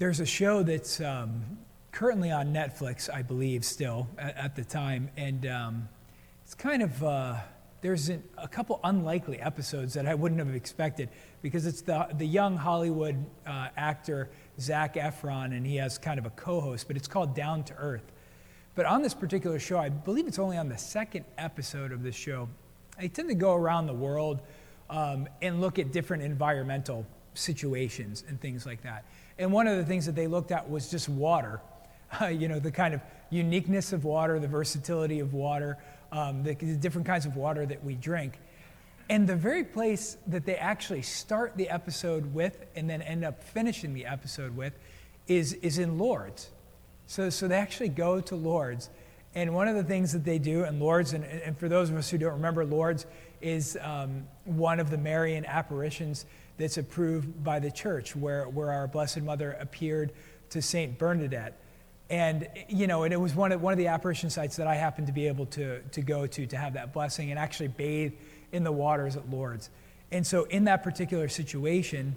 there's a show that's um, currently on Netflix, I believe, still at, at the time, and um, it's kind of uh, there's an, a couple unlikely episodes that I wouldn't have expected because it's the the young Hollywood uh, actor Zac Efron, and he has kind of a co-host, but it's called Down to Earth. But on this particular show, I believe it's only on the second episode of this show. I tend to go around the world um, and look at different environmental situations and things like that. And one of the things that they looked at was just water. Uh, you know, the kind of uniqueness of water, the versatility of water, um, the, the different kinds of water that we drink. And the very place that they actually start the episode with and then end up finishing the episode with is, is in Lourdes. So, so they actually go to Lourdes. And one of the things that they do in Lourdes, and, and for those of us who don't remember, Lourdes is um, one of the Marian apparitions that's approved by the church, where, where our Blessed Mother appeared to Saint Bernadette. And, you know, and it was one of, one of the apparition sites that I happened to be able to, to go to to have that blessing and actually bathe in the waters at Lourdes. And so, in that particular situation,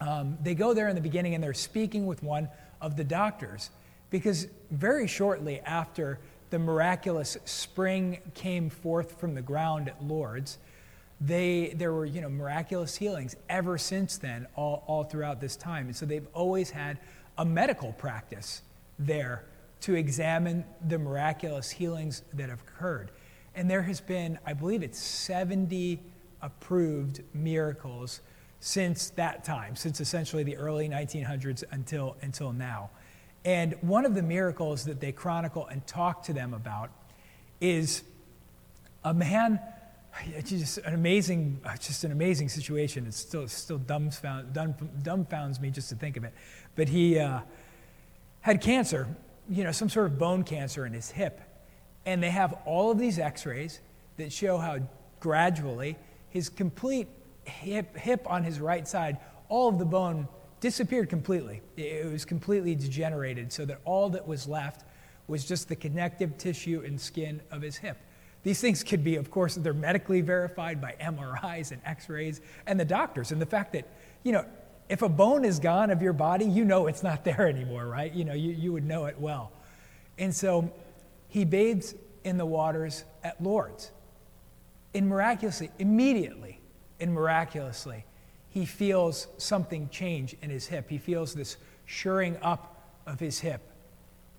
um, they go there in the beginning and they're speaking with one of the doctors because very shortly after the miraculous spring came forth from the ground at Lourdes, they, there were you know, miraculous healings ever since then, all, all throughout this time. And so they've always had a medical practice there to examine the miraculous healings that have occurred. And there has been, I believe it's 70 approved miracles since that time, since essentially the early 1900s until, until now. And one of the miracles that they chronicle and talk to them about is a man it's just an amazing, uh, just an amazing situation. It still, still dumbfound, dumbfounds me just to think of it. But he uh, had cancer, you know, some sort of bone cancer in his hip. And they have all of these x rays that show how gradually his complete hip, hip on his right side, all of the bone disappeared completely. It was completely degenerated, so that all that was left was just the connective tissue and skin of his hip. These things could be, of course, they're medically verified by MRIs and x rays and the doctors. And the fact that, you know, if a bone is gone of your body, you know it's not there anymore, right? You know, you, you would know it well. And so he bathes in the waters at Lourdes. And miraculously, immediately, and miraculously, he feels something change in his hip. He feels this shoring up of his hip.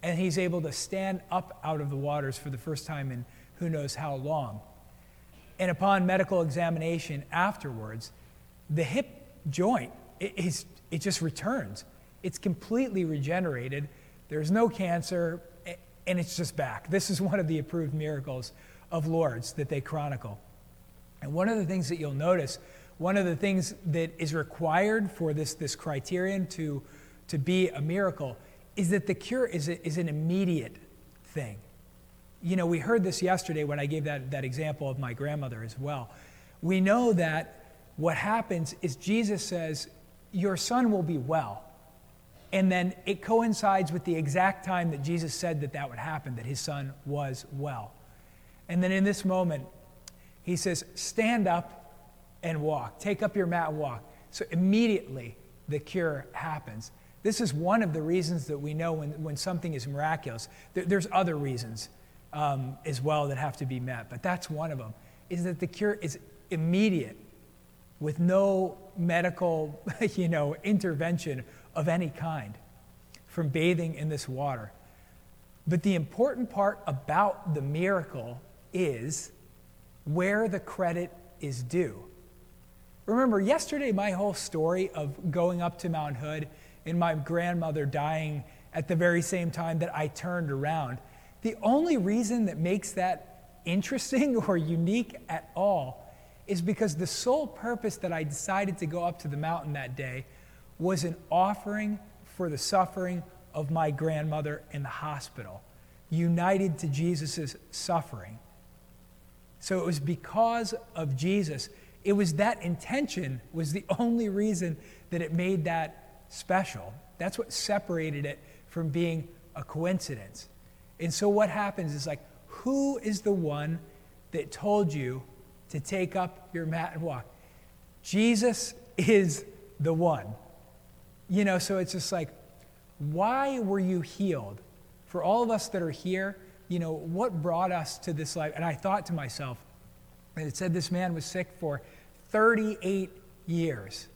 And he's able to stand up out of the waters for the first time in who knows how long. And upon medical examination afterwards, the hip joint, it, is, it just returns. It's completely regenerated. There's no cancer, and it's just back. This is one of the approved miracles of Lourdes that they chronicle. And one of the things that you'll notice, one of the things that is required for this, this criterion to, to be a miracle, is that the cure is, a, is an immediate thing you know, we heard this yesterday when I gave that, that example of my grandmother as well. We know that what happens is Jesus says, Your son will be well. And then it coincides with the exact time that Jesus said that that would happen, that his son was well. And then in this moment, he says, Stand up and walk. Take up your mat and walk. So immediately the cure happens. This is one of the reasons that we know when, when something is miraculous. There, there's other reasons um, as well that have to be met, but that's one of them, is that the cure is immediate with no medical you know, intervention of any kind from bathing in this water. But the important part about the miracle is where the credit is due. Remember, yesterday, my whole story of going up to Mount Hood and my grandmother dying at the very same time that I turned around the only reason that makes that interesting or unique at all is because the sole purpose that I decided to go up to the mountain that day was an offering for the suffering of my grandmother in the hospital, united to Jesus' suffering. So it was because of Jesus. It was that intention was the only reason that it made that special. That's what separated it from being a coincidence. And so what happens is like, who is the one that told you to take up your mat and walk? Jesus is the one. You know, so it's just like, why were you healed? For all of us that are here, you know, what brought us to this life? And I thought to myself, and it said this man was sick for 38 years.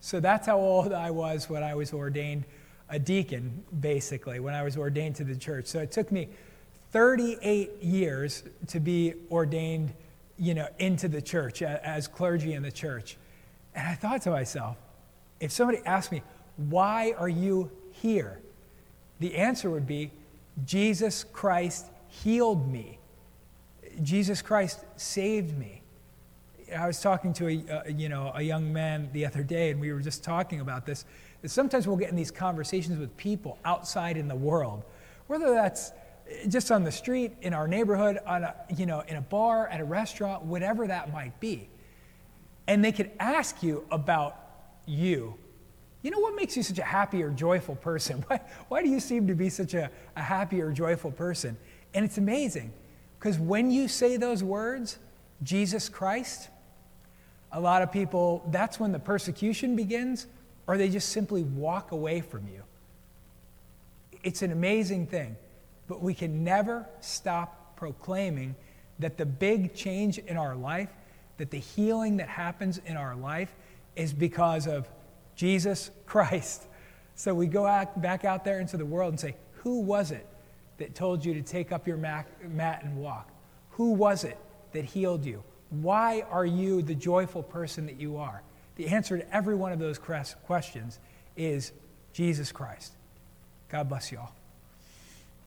So that's how old I was when I was ordained a deacon, basically, when I was ordained to the church. So it took me 38 years to be ordained, you know, into the church as clergy in the church. And I thought to myself, if somebody asked me, why are you here? The answer would be, Jesus Christ healed me. Jesus Christ saved me. I was talking to a, uh, you know, a young man the other day, and we were just talking about this. That sometimes we'll get in these conversations with people outside in the world, whether that's eh, just on the street, in our neighborhood, on a, you know, in a bar, at a restaurant, whatever that might be. And they could ask you about you. You know what makes you such a happy or joyful person? Why, why do you seem to be such a, a happy or joyful person? And it's amazing because when you say those words, Jesus Christ, a lot of people, that's when the persecution begins, or they just simply walk away from you. It's an amazing thing, but we can never stop proclaiming that the big change in our life, that the healing that happens in our life is because of Jesus Christ. So we go out, back out there into the world and say, Who was it that told you to take up your mat and walk? Who was it that healed you? Why are you the joyful person that you are? The answer to every one of those questions is Jesus Christ. God bless you all.